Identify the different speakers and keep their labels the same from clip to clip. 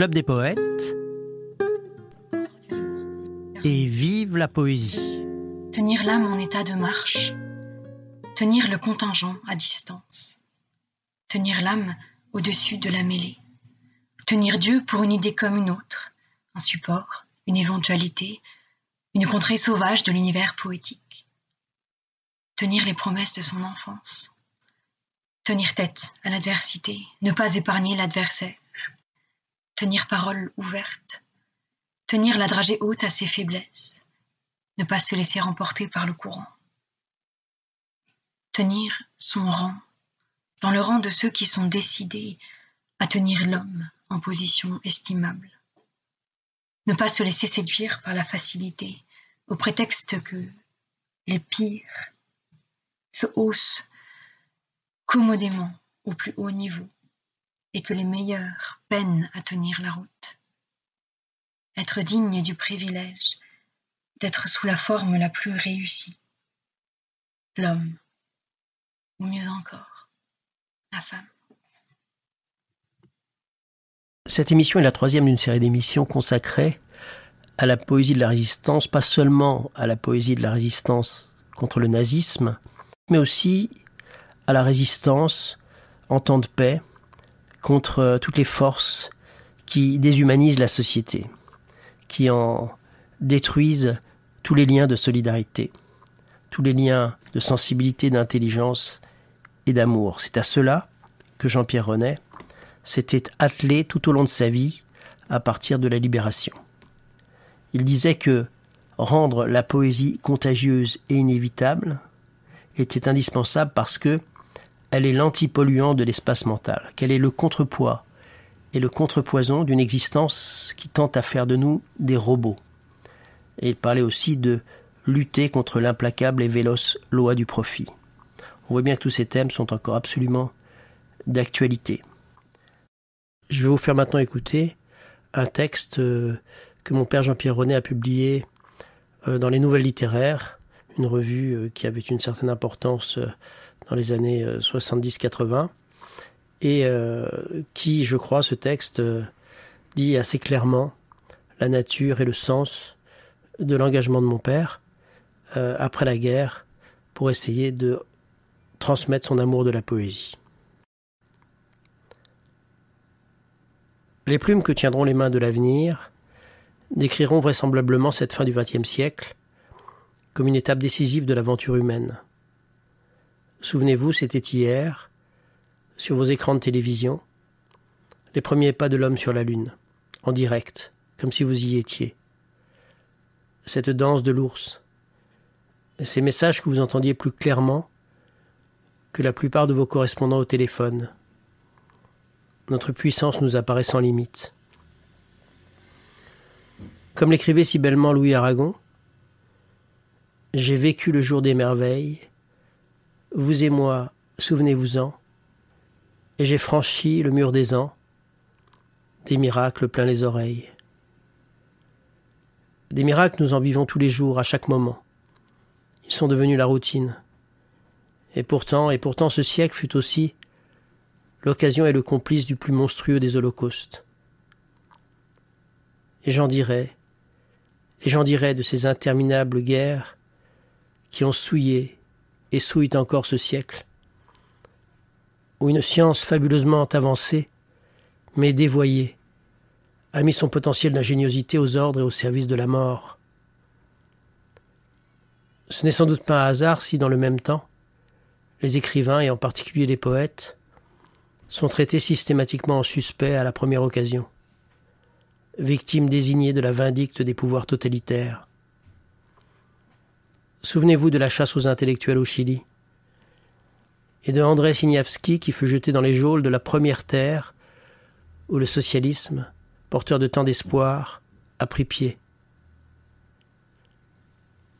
Speaker 1: Club des poètes. Et vive la poésie.
Speaker 2: Tenir l'âme en état de marche, tenir le contingent à distance, tenir l'âme au-dessus de la mêlée, tenir Dieu pour une idée comme une autre, un support, une éventualité, une contrée sauvage de l'univers poétique, tenir les promesses de son enfance, tenir tête à l'adversité, ne pas épargner l'adversaire, tenir parole ouverte, tenir la dragée haute à ses faiblesses, ne pas se laisser emporter par le courant, tenir son rang, dans le rang de ceux qui sont décidés à tenir l'homme en position estimable, ne pas se laisser séduire par la facilité, au prétexte que les pires se haussent commodément au plus haut niveau et que les meilleurs peinent à tenir la route. Être digne du privilège d'être sous la forme la plus réussie. L'homme, ou mieux encore, la femme.
Speaker 1: Cette émission est la troisième d'une série d'émissions consacrées à la poésie de la résistance, pas seulement à la poésie de la résistance contre le nazisme, mais aussi à la résistance en temps de paix contre toutes les forces qui déshumanisent la société, qui en détruisent tous les liens de solidarité, tous les liens de sensibilité, d'intelligence et d'amour. C'est à cela que Jean-Pierre Renet s'était attelé tout au long de sa vie à partir de la libération. Il disait que rendre la poésie contagieuse et inévitable était indispensable parce que elle est l'antipolluant de l'espace mental, qu'elle est le contrepoids et le contrepoison d'une existence qui tente à faire de nous des robots. Et il parlait aussi de lutter contre l'implacable et véloce loi du profit. On voit bien que tous ces thèmes sont encore absolument d'actualité. Je vais vous faire maintenant écouter un texte euh, que mon père Jean-Pierre René a publié euh, dans les Nouvelles littéraires, une revue euh, qui avait une certaine importance dans les années 70-80, et qui, je crois, ce texte dit assez clairement la nature et le sens de l'engagement de mon père après la guerre pour essayer de transmettre son amour de la poésie. Les plumes que tiendront les mains de l'avenir décriront vraisemblablement cette fin du XXe siècle comme une étape décisive de l'aventure humaine. Souvenez-vous, c'était hier, sur vos écrans de télévision, les premiers pas de l'homme sur la Lune, en direct, comme si vous y étiez. Cette danse de l'ours, ces messages que vous entendiez plus clairement que la plupart de vos correspondants au téléphone, notre puissance nous apparaît sans limite. Comme l'écrivait si bellement Louis Aragon, j'ai vécu le jour des merveilles, vous et moi, souvenez-vous-en, et j'ai franchi le mur des ans, des miracles plein les oreilles. Des miracles, nous en vivons tous les jours, à chaque moment. Ils sont devenus la routine. Et pourtant, et pourtant ce siècle fut aussi l'occasion est le complice du plus monstrueux des holocaustes. Et j'en dirai, et j'en dirai de ces interminables guerres qui ont souillé et souillent encore ce siècle, où une science fabuleusement avancée, mais dévoyée, a mis son potentiel d'ingéniosité aux ordres et au service de la mort. Ce n'est sans doute pas un hasard si, dans le même temps, les écrivains, et en particulier les poètes, sont traités systématiquement en suspects à la première occasion, victimes désignées de la vindicte des pouvoirs totalitaires. Souvenez-vous de la chasse aux intellectuels au Chili, et de André Signavski qui fut jeté dans les geôles de la première terre où le socialisme, porteur de tant d'espoir, a pris pied.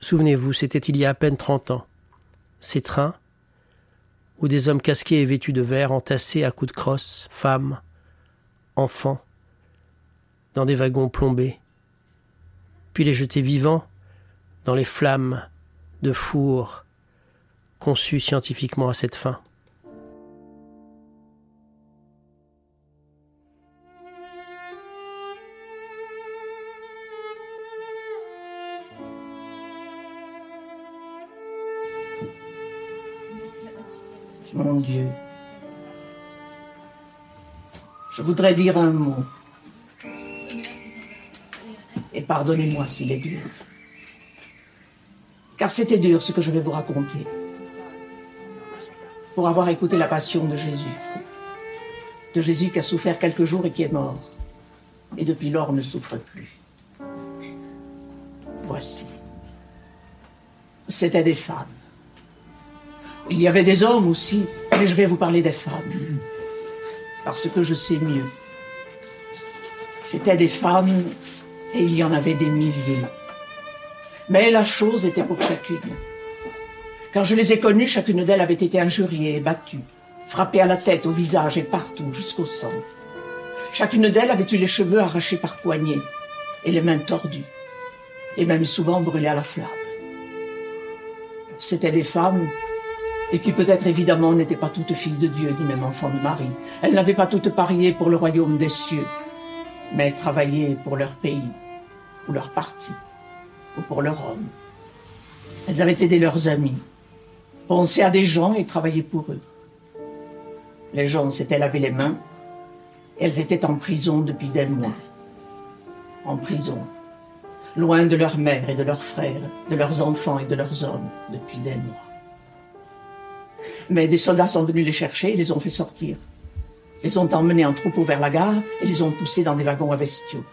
Speaker 1: Souvenez-vous, c'était il y a à peine trente ans. Ces trains, où des hommes casqués et vêtus de verre entassés à coups de crosse, femmes, enfants, dans des wagons plombés, puis les jeter vivants dans les flammes de four conçu scientifiquement à cette fin.
Speaker 3: Mon Dieu, je voudrais dire un mot. Et pardonnez-moi s'il est dur. Car c'était dur ce que je vais vous raconter. Pour avoir écouté la passion de Jésus. De Jésus qui a souffert quelques jours et qui est mort. Et depuis lors ne souffre plus. Voici. C'était des femmes. Il y avait des hommes aussi, mais je vais vous parler des femmes. Parce que je sais mieux. C'était des femmes et il y en avait des milliers. Mais la chose était pour chacune. Quand je les ai connues, chacune d'elles avait été injuriée et battue, frappée à la tête, au visage et partout, jusqu'au sang. Chacune d'elles avait eu les cheveux arrachés par poignées et les mains tordues, et même souvent brûlées à la flamme. C'étaient des femmes et qui peut-être évidemment n'étaient pas toutes filles de Dieu, ni même enfants de Marie. Elles n'avaient pas toutes parié pour le royaume des cieux, mais travaillaient pour leur pays, ou leur parti, ou pour leur homme. Elles avaient aidé leurs amis, pensé à des gens et travaillé pour eux. Les gens s'étaient lavé les mains, elles étaient en prison depuis des mois. En prison, loin de leur mère et de leurs frères, de leurs enfants et de leurs hommes depuis des mois. Mais des soldats sont venus les chercher et les ont fait sortir. Les ont emmenés en troupeau vers la gare et les ont poussés dans des wagons à bestiaux.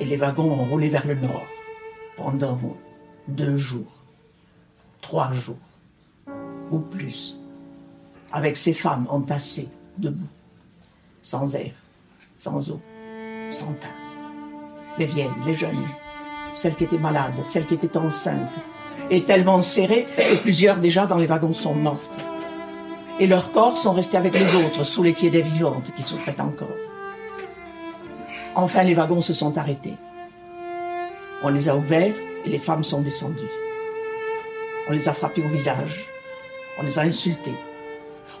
Speaker 3: Et les wagons ont roulé vers le nord pendant deux jours, trois jours ou plus, avec ces femmes entassées, debout, sans air, sans eau, sans pain. Les vieilles, les jeunes, celles qui étaient malades, celles qui étaient enceintes, et tellement serrées que plusieurs déjà dans les wagons sont mortes. Et leurs corps sont restés avec les autres sous les pieds des vivantes qui souffraient encore. Enfin, les wagons se sont arrêtés. On les a ouverts et les femmes sont descendues. On les a frappées au visage. On les a insultées.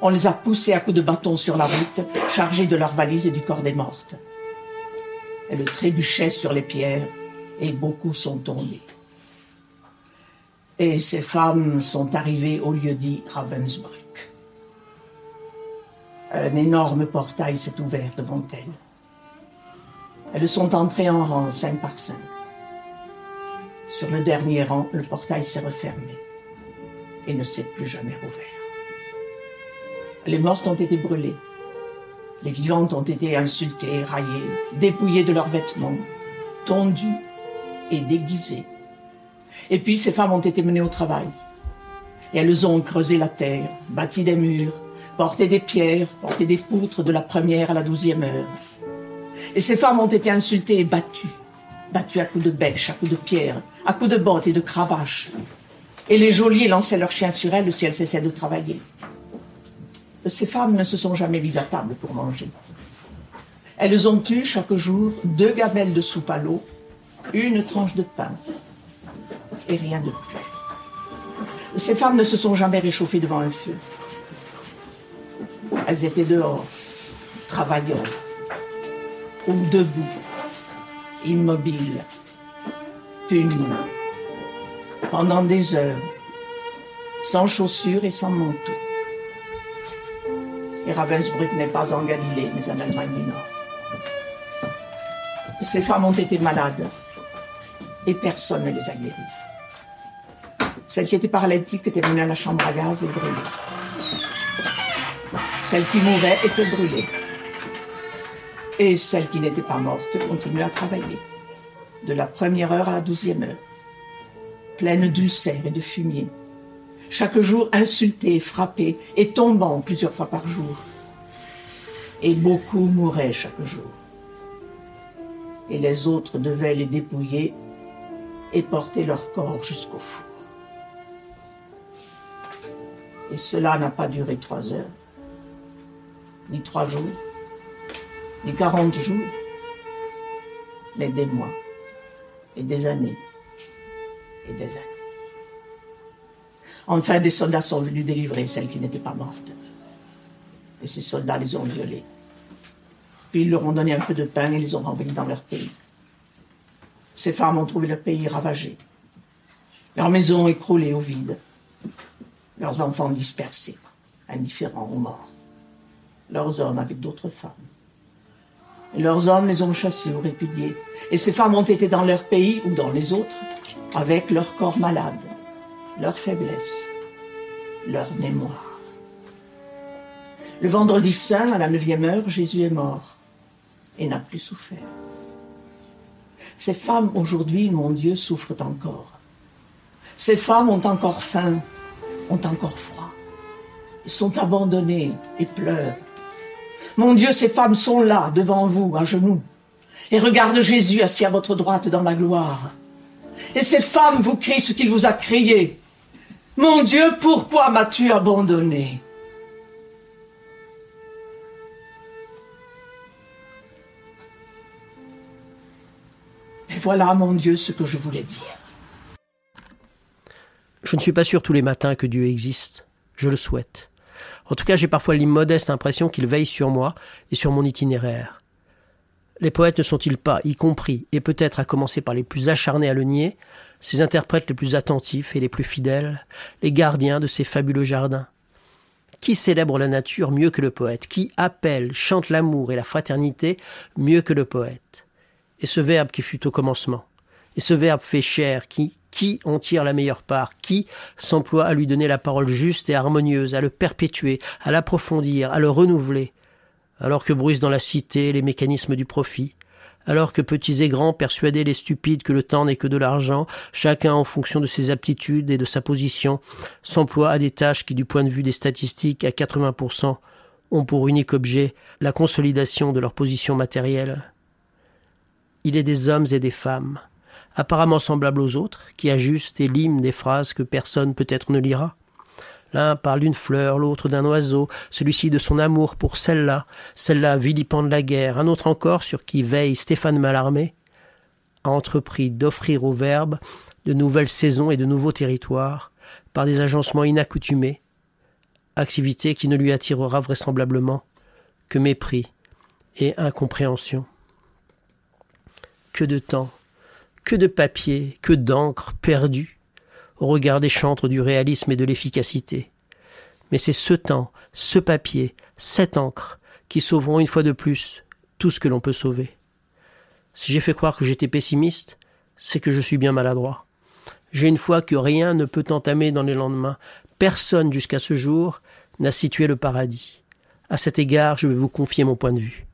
Speaker 3: On les a poussées à coups de bâton sur la route, chargées de leurs valises et du corps des mortes. Elles trébuchaient sur les pierres et beaucoup sont tombés. Et ces femmes sont arrivées au lieu dit Ravensbrück. Un énorme portail s'est ouvert devant elles. Elles sont entrées en rang, cinq par cinq. Sur le dernier rang, le portail s'est refermé et ne s'est plus jamais rouvert. Les mortes ont été brûlées. Les vivantes ont été insultées, raillées, dépouillées de leurs vêtements, tondues et déguisées. Et puis ces femmes ont été menées au travail. Et elles ont creusé la terre, bâti des murs, porté des pierres, porté des poutres de la première à la douzième heure. Et ces femmes ont été insultées et battues, battues à coups de bêches, à coups de pierres, à coups de bottes et de cravaches. Et les geôliers lançaient leurs chiens sur elles si elles cessaient de travailler. Ces femmes ne se sont jamais mises à table pour manger. Elles ont eu chaque jour deux gamelles de soupe à l'eau, une tranche de pain, et rien de plus. Ces femmes ne se sont jamais réchauffées devant un feu. Elles étaient dehors, travaillant, ou debout, immobiles, punies, pendant des heures, sans chaussures et sans manteau. Et Ravensbrück n'est pas en Galilée, mais en Allemagne du Nord. Ces femmes ont été malades et personne ne les a guéries. Celle qui était paralytique était venue à la chambre à gaz et brûlée. Celle qui mourait était brûlée. Et celle qui n'était pas morte continuait à travailler, de la première heure à la douzième heure, pleine d'ulcères et de fumier, chaque jour insultée, frappée et tombant plusieurs fois par jour. Et beaucoup mouraient chaque jour. Et les autres devaient les dépouiller et porter leur corps jusqu'au four. Et cela n'a pas duré trois heures, ni trois jours, ni quarante jours, mais des mois, et des années, et des années. Enfin, des soldats sont venus délivrer celles qui n'étaient pas mortes. Et ces soldats les ont violées. Puis ils leur ont donné un peu de pain et les ont renvoyés dans leur pays. Ces femmes ont trouvé leur pays ravagé, leur maison écroulée au vide, leurs enfants dispersés. indifférents aux morts. Leurs hommes avec d'autres femmes. Et leurs hommes les ont chassés ou répudiés. Et ces femmes ont été dans leur pays ou dans les autres, avec leur corps malade, leur faiblesse, leur mémoire. Le vendredi saint, à la neuvième heure, Jésus est mort et n'a plus souffert. Ces femmes aujourd'hui, mon Dieu, souffrent encore. Ces femmes ont encore faim, ont encore froid, sont abandonnées et pleurent. Mon Dieu, ces femmes sont là, devant vous, à genoux, et regardent Jésus assis à votre droite dans la gloire. Et ces femmes vous crient ce qu'il vous a crié. Mon Dieu, pourquoi m'as-tu abandonné? Et voilà, mon Dieu, ce que je voulais dire.
Speaker 1: Je ne suis pas sûr tous les matins que Dieu existe. Je le souhaite. En tout cas, j'ai parfois l'immodeste impression qu'il veille sur moi et sur mon itinéraire. Les poètes ne sont-ils pas, y compris, et peut-être à commencer par les plus acharnés à le nier, ces interprètes les plus attentifs et les plus fidèles, les gardiens de ces fabuleux jardins? Qui célèbre la nature mieux que le poète? Qui appelle, chante l'amour et la fraternité mieux que le poète? Et ce verbe qui fut au commencement Et ce verbe fait chair qui, qui en tire la meilleure part Qui s'emploie à lui donner la parole juste et harmonieuse, à le perpétuer, à l'approfondir, à le renouveler. Alors que bruissent dans la cité les mécanismes du profit, alors que petits et grands persuadés les stupides que le temps n'est que de l'argent, chacun en fonction de ses aptitudes et de sa position, s'emploie à des tâches qui, du point de vue des statistiques, à 80%, ont pour unique objet la consolidation de leur position matérielle. Il est des hommes et des femmes, apparemment semblables aux autres, qui ajustent et liment des phrases que personne peut-être ne lira, L'un parle d'une fleur, l'autre d'un oiseau, celui-ci de son amour pour celle-là, celle-là vilipende la guerre, un autre encore sur qui veille Stéphane Mallarmé, a entrepris d'offrir au Verbe de nouvelles saisons et de nouveaux territoires par des agencements inaccoutumés, activité qui ne lui attirera vraisemblablement que mépris et incompréhension. Que de temps, que de papier, que d'encre perdue au regard des chantres du réalisme et de l'efficacité. Mais c'est ce temps, ce papier, cette encre qui sauveront une fois de plus tout ce que l'on peut sauver. Si j'ai fait croire que j'étais pessimiste, c'est que je suis bien maladroit. J'ai une foi que rien ne peut entamer dans les lendemains. Personne jusqu'à ce jour n'a situé le paradis. À cet égard, je vais vous confier mon point de vue.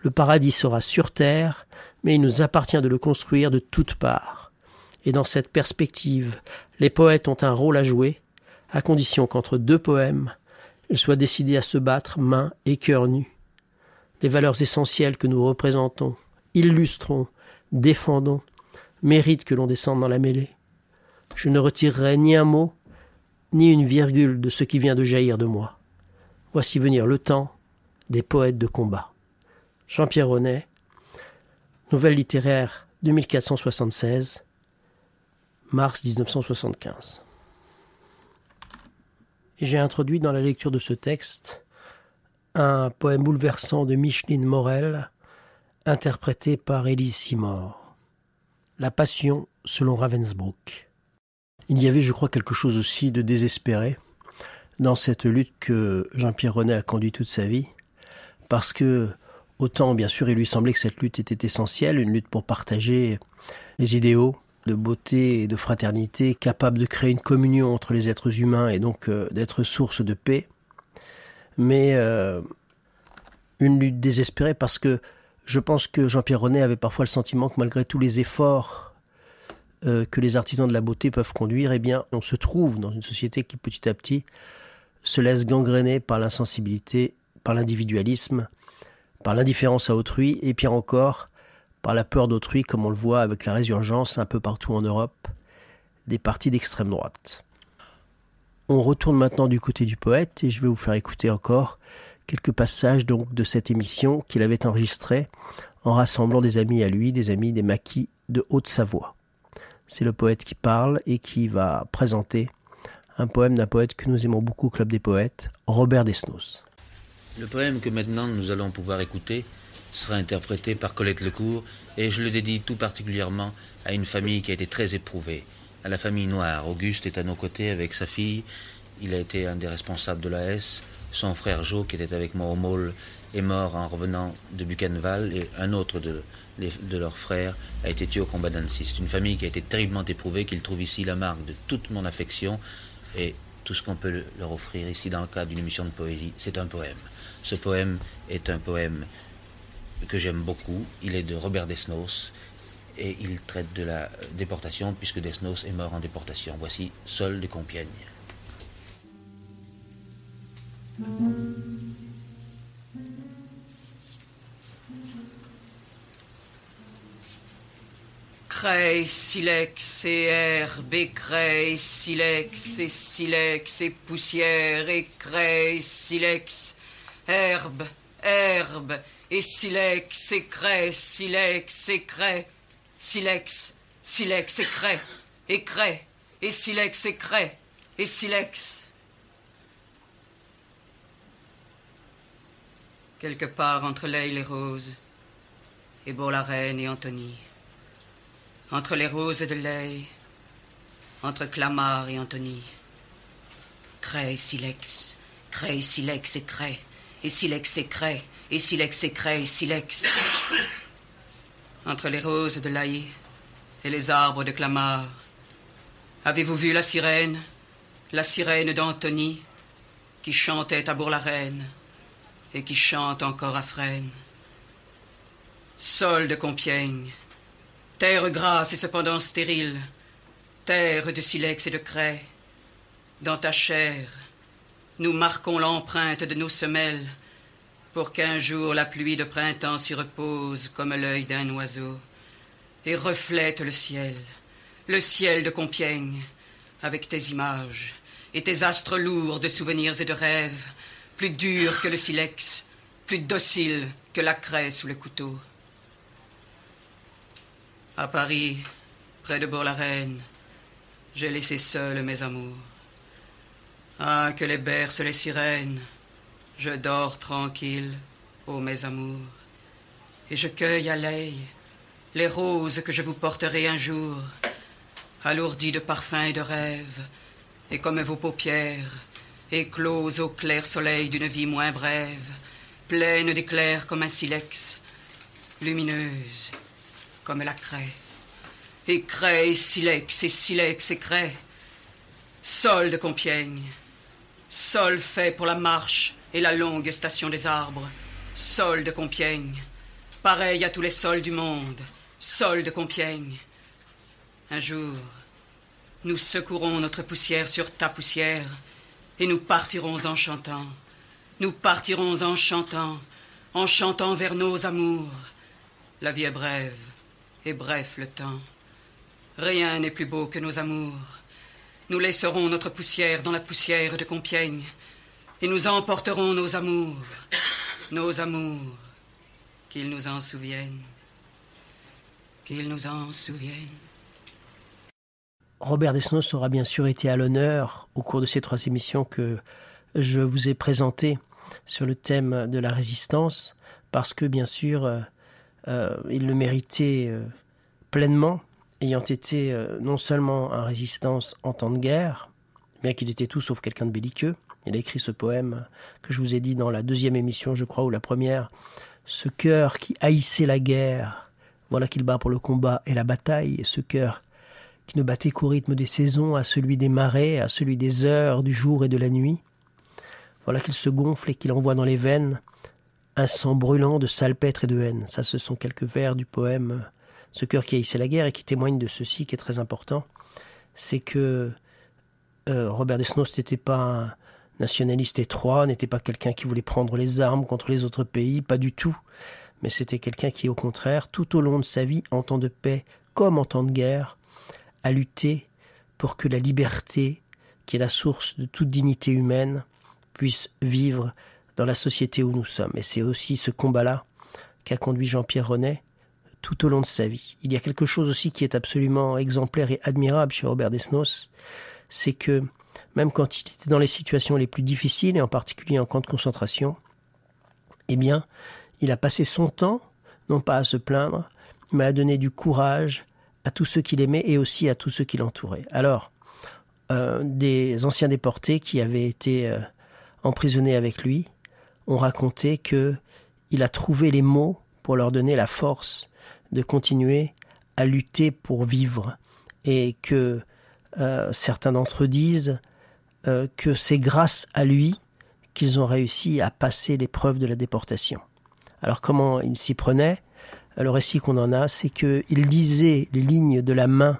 Speaker 1: Le paradis sera sur terre, mais il nous appartient de le construire de toutes parts. Et dans cette perspective, les poètes ont un rôle à jouer, à condition qu'entre deux poèmes, ils soient décidés à se battre main et cœur nus. Les valeurs essentielles que nous représentons, illustrons, défendons, méritent que l'on descende dans la mêlée. Je ne retirerai ni un mot, ni une virgule de ce qui vient de jaillir de moi. Voici venir le temps des poètes de combat. Jean-Pierre Nouvelle littéraire 2476, mars 1975. J'ai introduit dans la lecture de ce texte un poème bouleversant de Micheline Morel, interprété par Élise Simor. La passion selon Ravensbrück. Il y avait, je crois, quelque chose aussi de désespéré dans cette lutte que Jean-Pierre René a conduit toute sa vie, parce que autant, bien sûr, il lui semblait que cette lutte était essentielle, une lutte pour partager les idéaux, de beauté et de fraternité, capable de créer une communion entre les êtres humains et donc euh, d'être source de paix. Mais euh, une lutte désespérée parce que je pense que Jean-Pierre René avait parfois le sentiment que malgré tous les efforts euh, que les artisans de la beauté peuvent conduire, eh bien, on se trouve dans une société qui petit à petit se laisse gangréner par l'insensibilité, par l'individualisme, par l'indifférence à autrui, et pire encore, par la peur d'autrui, comme on le voit avec la résurgence un peu partout en Europe des partis d'extrême droite. On retourne maintenant du côté du poète et je vais vous faire écouter encore quelques passages donc de cette émission qu'il avait enregistrée en rassemblant des amis à lui, des amis des maquis de Haute-Savoie. C'est le poète qui parle et qui va présenter un poème d'un poète que nous aimons beaucoup au Club des Poètes, Robert Desnos.
Speaker 4: Le poème que maintenant nous allons pouvoir écouter sera interprété par Colette Lecourt et je le dédie tout particulièrement à une famille qui a été très éprouvée, à la famille noire. Auguste est à nos côtés avec sa fille, il a été un des responsables de la S. son frère Joe, qui était avec moi au môle, est mort en revenant de Buchenwald, et un autre de, leurs frères a été tué au combat d'Annecy. C'est une famille qui a été terriblement éprouvée, qu'ils trouvent ici la marque de toute mon affection, et tout ce qu'on peut leur offrir ici dans le cadre d'une émission de poésie, c'est un poème. Ce poème est un poème que j'aime beaucoup. Il est de Robert Desnos et il traite de la déportation puisque Desnos est mort en déportation. Voici Sol de Compiègne.
Speaker 5: Craie, silex et et craie, silex et silex et poussière, et craie, silex, herbe, herbe, et silex et craie, silex et craie, silex, silex et craie, et craie, et silex et craie, et silex. Quelque part entre l'aile et rose, et la reine et Anthony entre les roses de l'ail, entre Clamart et Antony. Cray, silex, cray, silex et cray, et silex cray, et silex cray, et silex. Entre les roses de l'ail et les arbres de Clamart, avez-vous vu la sirène, la sirène d'Antony, qui chantait à Bourg-la-Reine et qui chante encore à Fresnes Sol de Compiègne, Terre grasse et cependant stérile, terre de silex et de craie, dans ta chair, nous marquons l'empreinte de nos semelles, pour qu'un jour la pluie de printemps s'y repose comme l'œil d'un oiseau, et reflète le ciel, le ciel de Compiègne, avec tes images, et tes astres lourds de souvenirs et de rêves, plus durs que le silex, plus dociles que la craie sous le couteau. À Paris, près de Bourg-la-Reine, j'ai laissé seul mes amours. Ah, que les bercent les sirènes, je dors tranquille, ô mes amours, et je cueille à l'œil les roses que je vous porterai un jour, alourdies de parfums et de rêves, et comme vos paupières, écloses au clair soleil d'une vie moins brève, pleine d'éclairs comme un silex, lumineuse comme la craie. Et craie, et silex, et silex, et craie. Sol de Compiègne. Sol fait pour la marche et la longue station des arbres. Sol de Compiègne. Pareil à tous les sols du monde. Sol de Compiègne. Un jour, nous secourons notre poussière sur ta poussière et nous partirons en chantant. Nous partirons en chantant, en chantant vers nos amours. La vie est brève et bref le temps. Rien n'est plus beau que nos amours. Nous laisserons notre poussière dans la poussière de Compiègne, et nous emporterons nos amours, nos amours, qu'ils nous en souviennent, qu'ils nous en souviennent.
Speaker 1: Robert Desnos aura bien sûr été à l'honneur au cours de ces trois émissions que je vous ai présentées sur le thème de la résistance, parce que bien sûr, euh, euh, il le méritait euh, pleinement, ayant été euh, non seulement un résistance en temps de guerre, bien qu'il était tout sauf quelqu'un de belliqueux. Il a écrit ce poème que je vous ai dit dans la deuxième émission, je crois, ou la première. Ce cœur qui haïssait la guerre, voilà qu'il bat pour le combat et la bataille, et ce cœur qui ne battait qu'au rythme des saisons, à celui des marées, à celui des heures, du jour et de la nuit. Voilà qu'il se gonfle et qu'il envoie dans les veines un sang brûlant de salpêtre et de haine. Ça, ce sont quelques vers du poème Ce cœur qui haïssait la guerre et qui témoigne de ceci qui est très important. C'est que euh, Robert Desnos n'était pas un nationaliste étroit, n'était pas quelqu'un qui voulait prendre les armes contre les autres pays, pas du tout. Mais c'était quelqu'un qui, au contraire, tout au long de sa vie, en temps de paix comme en temps de guerre, a lutté pour que la liberté, qui est la source de toute dignité humaine, puisse vivre dans la société où nous sommes. Et c'est aussi ce combat-là qu'a conduit Jean-Pierre Renet tout au long de sa vie. Il y a quelque chose aussi qui est absolument exemplaire et admirable chez Robert Desnos, c'est que même quand il était dans les situations les plus difficiles, et en particulier en camp de concentration, eh bien, il a passé son temps, non pas à se plaindre, mais à donner du courage à tous ceux qu'il aimait et aussi à tous ceux qui l'entouraient. Alors, euh, des anciens déportés qui avaient été euh, emprisonnés avec lui ont raconté que il a trouvé les mots pour leur donner la force de continuer à lutter pour vivre et que euh, certains d'entre eux disent euh, que c'est grâce à lui qu'ils ont réussi à passer l'épreuve de la déportation. Alors comment il s'y prenait Le récit qu'on en a, c'est qu'il lisait les lignes de la main,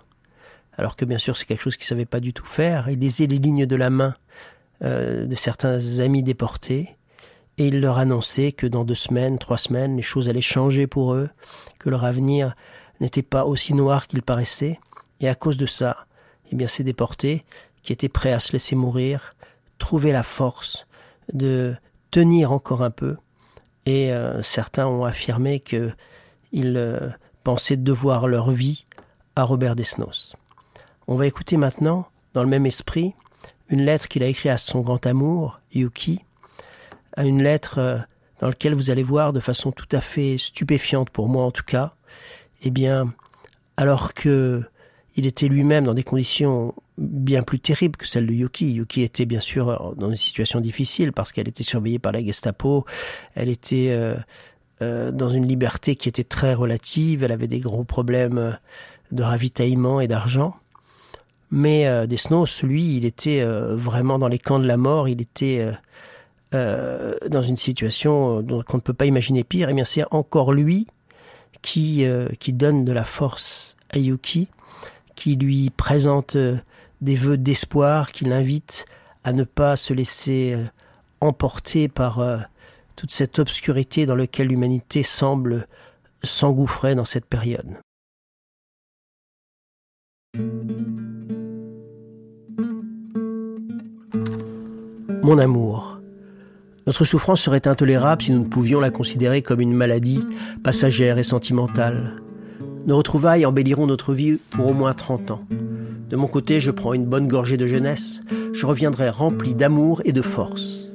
Speaker 1: alors que bien sûr c'est quelque chose qu'il ne savait pas du tout faire, il lisait les lignes de la main euh, de certains amis déportés, et il leur annonçait que dans deux semaines, trois semaines, les choses allaient changer pour eux, que leur avenir n'était pas aussi noir qu'il paraissait, et à cause de ça, eh bien ces déportés, qui étaient prêts à se laisser mourir, trouvaient la force de tenir encore un peu, et euh, certains ont affirmé qu'ils euh, pensaient devoir leur vie à Robert Desnos. On va écouter maintenant, dans le même esprit, une lettre qu'il a écrite à son grand amour, Yuki, à une lettre euh, dans laquelle vous allez voir de façon tout à fait stupéfiante pour moi en tout cas, eh bien, alors que il était lui-même dans des conditions bien plus terribles que celles de Yuki. Yuki était bien sûr dans une situation difficile parce qu'elle était surveillée par la Gestapo, elle était euh, euh, dans une liberté qui était très relative, elle avait des gros problèmes de ravitaillement et d'argent. Mais Desnos, lui, il était vraiment dans les camps de la mort, il était dans une situation qu'on ne peut pas imaginer pire. Et bien c'est encore lui qui, qui donne de la force à Yuki qui lui présente euh, des vœux d'espoir, qui l'invite à ne pas se laisser euh, emporter par euh, toute cette obscurité dans laquelle l'humanité semble s'engouffrer dans cette période. Mon amour, notre souffrance serait intolérable si nous ne pouvions la considérer comme une maladie passagère et sentimentale. Nos retrouvailles embelliront notre vie pour au moins 30 ans. De mon côté, je prends une bonne gorgée de jeunesse. Je reviendrai rempli d'amour et de force.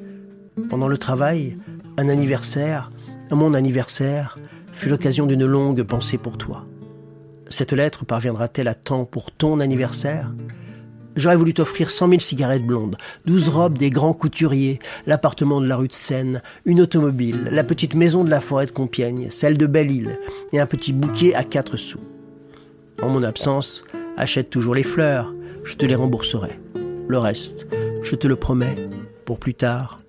Speaker 1: Pendant le travail, un anniversaire, mon anniversaire, fut l'occasion d'une longue pensée pour toi. Cette lettre parviendra-t-elle à temps pour ton anniversaire? J'aurais voulu t'offrir cent mille cigarettes blondes, douze robes des grands couturiers, l'appartement de la rue de Seine, une automobile, la petite maison de la forêt de Compiègne, celle de Belle-Île, et un petit bouquet à quatre sous. En mon absence, achète toujours les fleurs, je te les rembourserai. Le reste, je te le promets, pour plus tard.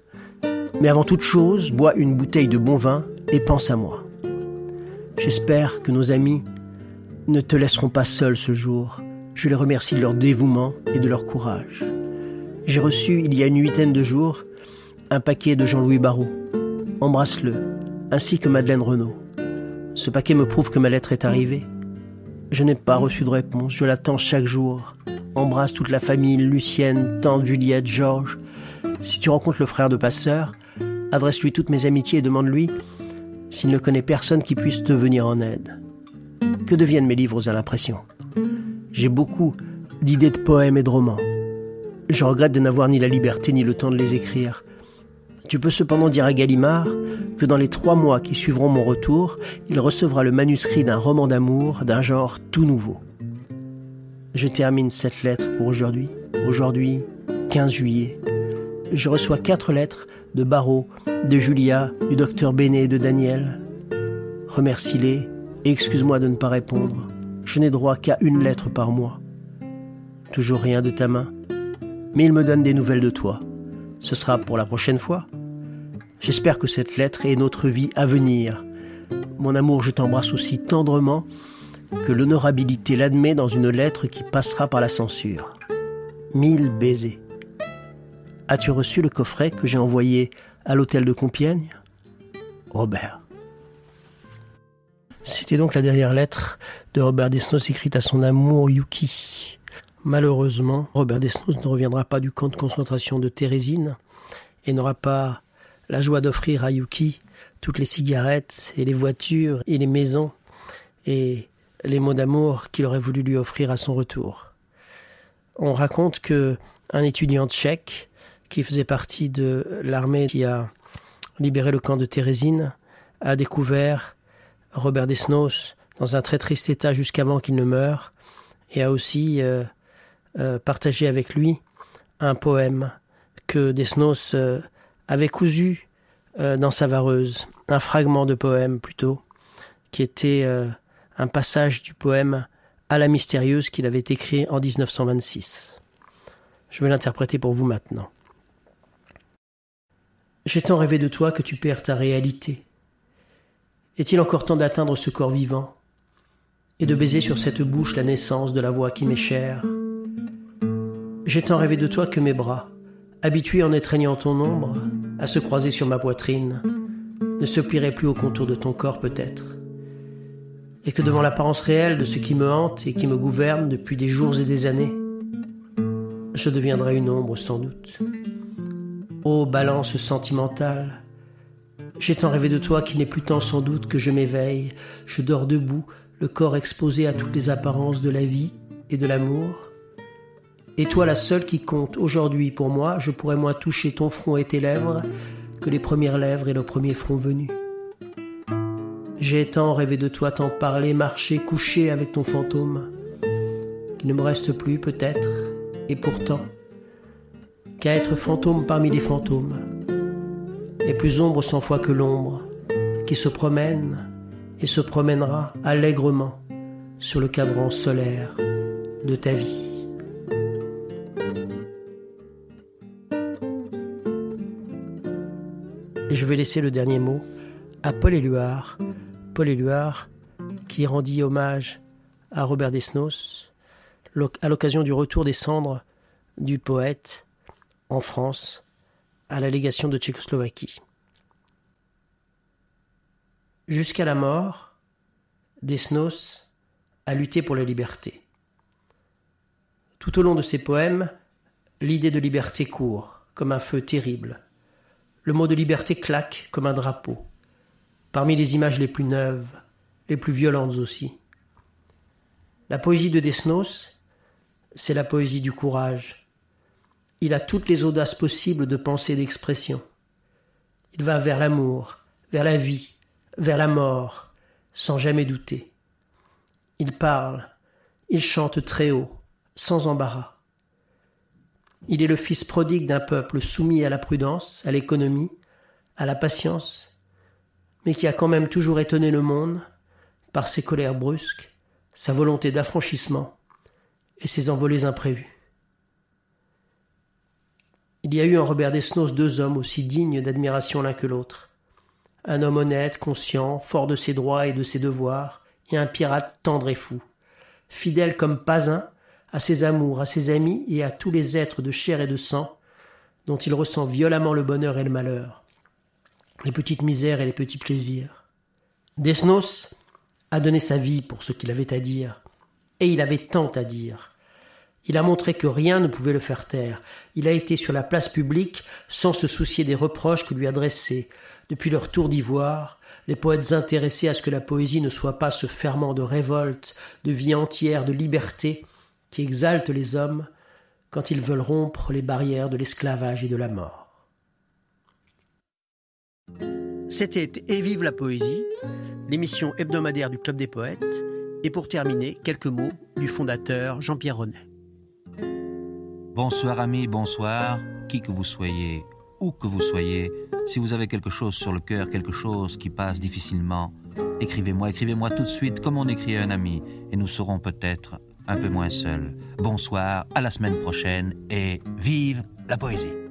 Speaker 1: Mais avant toute chose, bois une bouteille de bon vin et pense à moi. J'espère que nos amis ne te laisseront pas seul ce jour je les remercie de leur dévouement et de leur courage. J'ai reçu, il y a une huitaine de jours, un paquet de Jean-Louis Barrault. Embrasse-le, ainsi que Madeleine Renaud. Ce paquet me prouve que ma lettre est arrivée. Je n'ai pas reçu de réponse, je l'attends chaque jour. Embrasse toute la famille, Lucienne, tante Juliette, Georges. Si tu rencontres le frère de Passeur, adresse-lui toutes mes amitiés et demande-lui s'il ne connaît personne qui puisse te venir en aide. Que deviennent mes livres à l'impression? J'ai beaucoup d'idées de poèmes et de romans. Je regrette de n'avoir ni la liberté ni le temps de les écrire. Tu peux cependant dire à Gallimard que dans les trois mois qui suivront mon retour, il recevra le manuscrit d'un roman d'amour d'un genre tout nouveau. Je termine cette lettre pour aujourd'hui. Aujourd'hui, 15 juillet. Je reçois quatre lettres de Barreau, de Julia, du docteur Bénet et de Daniel. Remercie-les et excuse-moi de ne pas répondre. Je n'ai droit qu'à une lettre par mois. Toujours rien de ta main. Mais il me donne des nouvelles de toi. Ce sera pour la prochaine fois. J'espère que cette lettre est notre vie à venir. Mon amour, je t'embrasse aussi tendrement que l'honorabilité l'admet dans une lettre qui passera par la censure. Mille baisers. As-tu reçu le coffret que j'ai envoyé à l'hôtel de Compiègne? Robert. C'était donc la dernière lettre de Robert Desnos écrite à son amour Yuki. Malheureusement, Robert Desnos ne reviendra pas du camp de concentration de Thérésine et n'aura pas la joie d'offrir à Yuki toutes les cigarettes et les voitures et les maisons et les mots d'amour qu'il aurait voulu lui offrir à son retour. On raconte que un étudiant tchèque qui faisait partie de l'armée qui a libéré le camp de Thérésine a découvert Robert Desnos dans un très triste état jusqu'avant qu'il ne meure, et a aussi euh, euh, partagé avec lui un poème que Desnos euh, avait cousu dans sa vareuse un fragment de poème plutôt, qui était un passage du poème À la mystérieuse qu'il avait écrit en 1926. Je vais l'interpréter pour vous maintenant. J'ai tant rêvé de toi que tu perds ta réalité. Est-il encore temps d'atteindre ce corps vivant et de baiser sur cette bouche la naissance de la voix qui m'est chère? J'ai tant rêvé de toi que mes bras, habitués en étreignant ton ombre, à se croiser sur ma poitrine, ne se plieraient plus au contour de ton corps peut-être. Et que devant l'apparence réelle de ce qui me hante et qui me gouverne depuis des jours et des années, je deviendrai une ombre sans doute. Ô balance sentimentale, j'ai tant rêvé de toi qu'il n'est plus temps sans doute que je m'éveille, je dors debout, le corps exposé à toutes les apparences de la vie et de l'amour. Et toi la seule qui compte aujourd'hui pour moi, je pourrais moins toucher ton front et tes lèvres que les premières lèvres et le premier front venu. J'ai tant rêvé de toi, tant parler, marcher, coucher avec ton fantôme, qu'il ne me reste plus peut-être, et pourtant, qu'à être fantôme parmi les fantômes, plus ombre cent fois que l'ombre, qui se promène et se promènera allègrement sur le cadran solaire de ta vie. Et je vais laisser le dernier mot à Paul Éluard, Paul Éluard qui rendit hommage à Robert Desnos à l'occasion du retour des cendres du poète en France à la légation de Tchécoslovaquie. Jusqu'à la mort, Desnos a lutté pour la liberté. Tout au long de ses poèmes, l'idée de liberté court, comme un feu terrible. Le mot de liberté claque comme un drapeau, parmi les images les plus neuves, les plus violentes aussi. La poésie de Desnos, c'est la poésie du courage, il a toutes les audaces possibles de pensée et d'expression. Il va vers l'amour, vers la vie, vers la mort, sans jamais douter. Il parle, il chante très haut, sans embarras. Il est le fils prodigue d'un peuple soumis à la prudence, à l'économie, à la patience, mais qui a quand même toujours étonné le monde par ses colères brusques, sa volonté d'affranchissement et ses envolées imprévues. Il y a eu en Robert Desnos deux hommes aussi dignes d'admiration l'un que l'autre. Un homme honnête, conscient, fort de ses droits et de ses devoirs, et un pirate tendre et fou, fidèle comme pas un à ses amours, à ses amis et à tous les êtres de chair et de sang, dont il ressent violemment le bonheur et le malheur, les petites misères et les petits plaisirs. Desnos a donné sa vie pour ce qu'il avait à dire, et il avait tant à dire. Il a montré que rien ne pouvait le faire taire. Il a été sur la place publique sans se soucier des reproches que lui adressaient, depuis leur tour d'ivoire, les poètes intéressés à ce que la poésie ne soit pas ce ferment de révolte, de vie entière, de liberté, qui exalte les hommes quand ils veulent rompre les barrières de l'esclavage et de la mort. C'était Et vive la poésie, l'émission hebdomadaire du Club des poètes, et pour terminer, quelques mots du fondateur Jean-Pierre Renet.
Speaker 4: Bonsoir amis, bonsoir, qui que vous soyez, où que vous soyez, si vous avez quelque chose sur le cœur, quelque chose qui passe difficilement, écrivez-moi, écrivez-moi tout de suite comme on écrit à un ami, et nous serons peut-être un peu moins seuls. Bonsoir, à la semaine prochaine, et vive la poésie.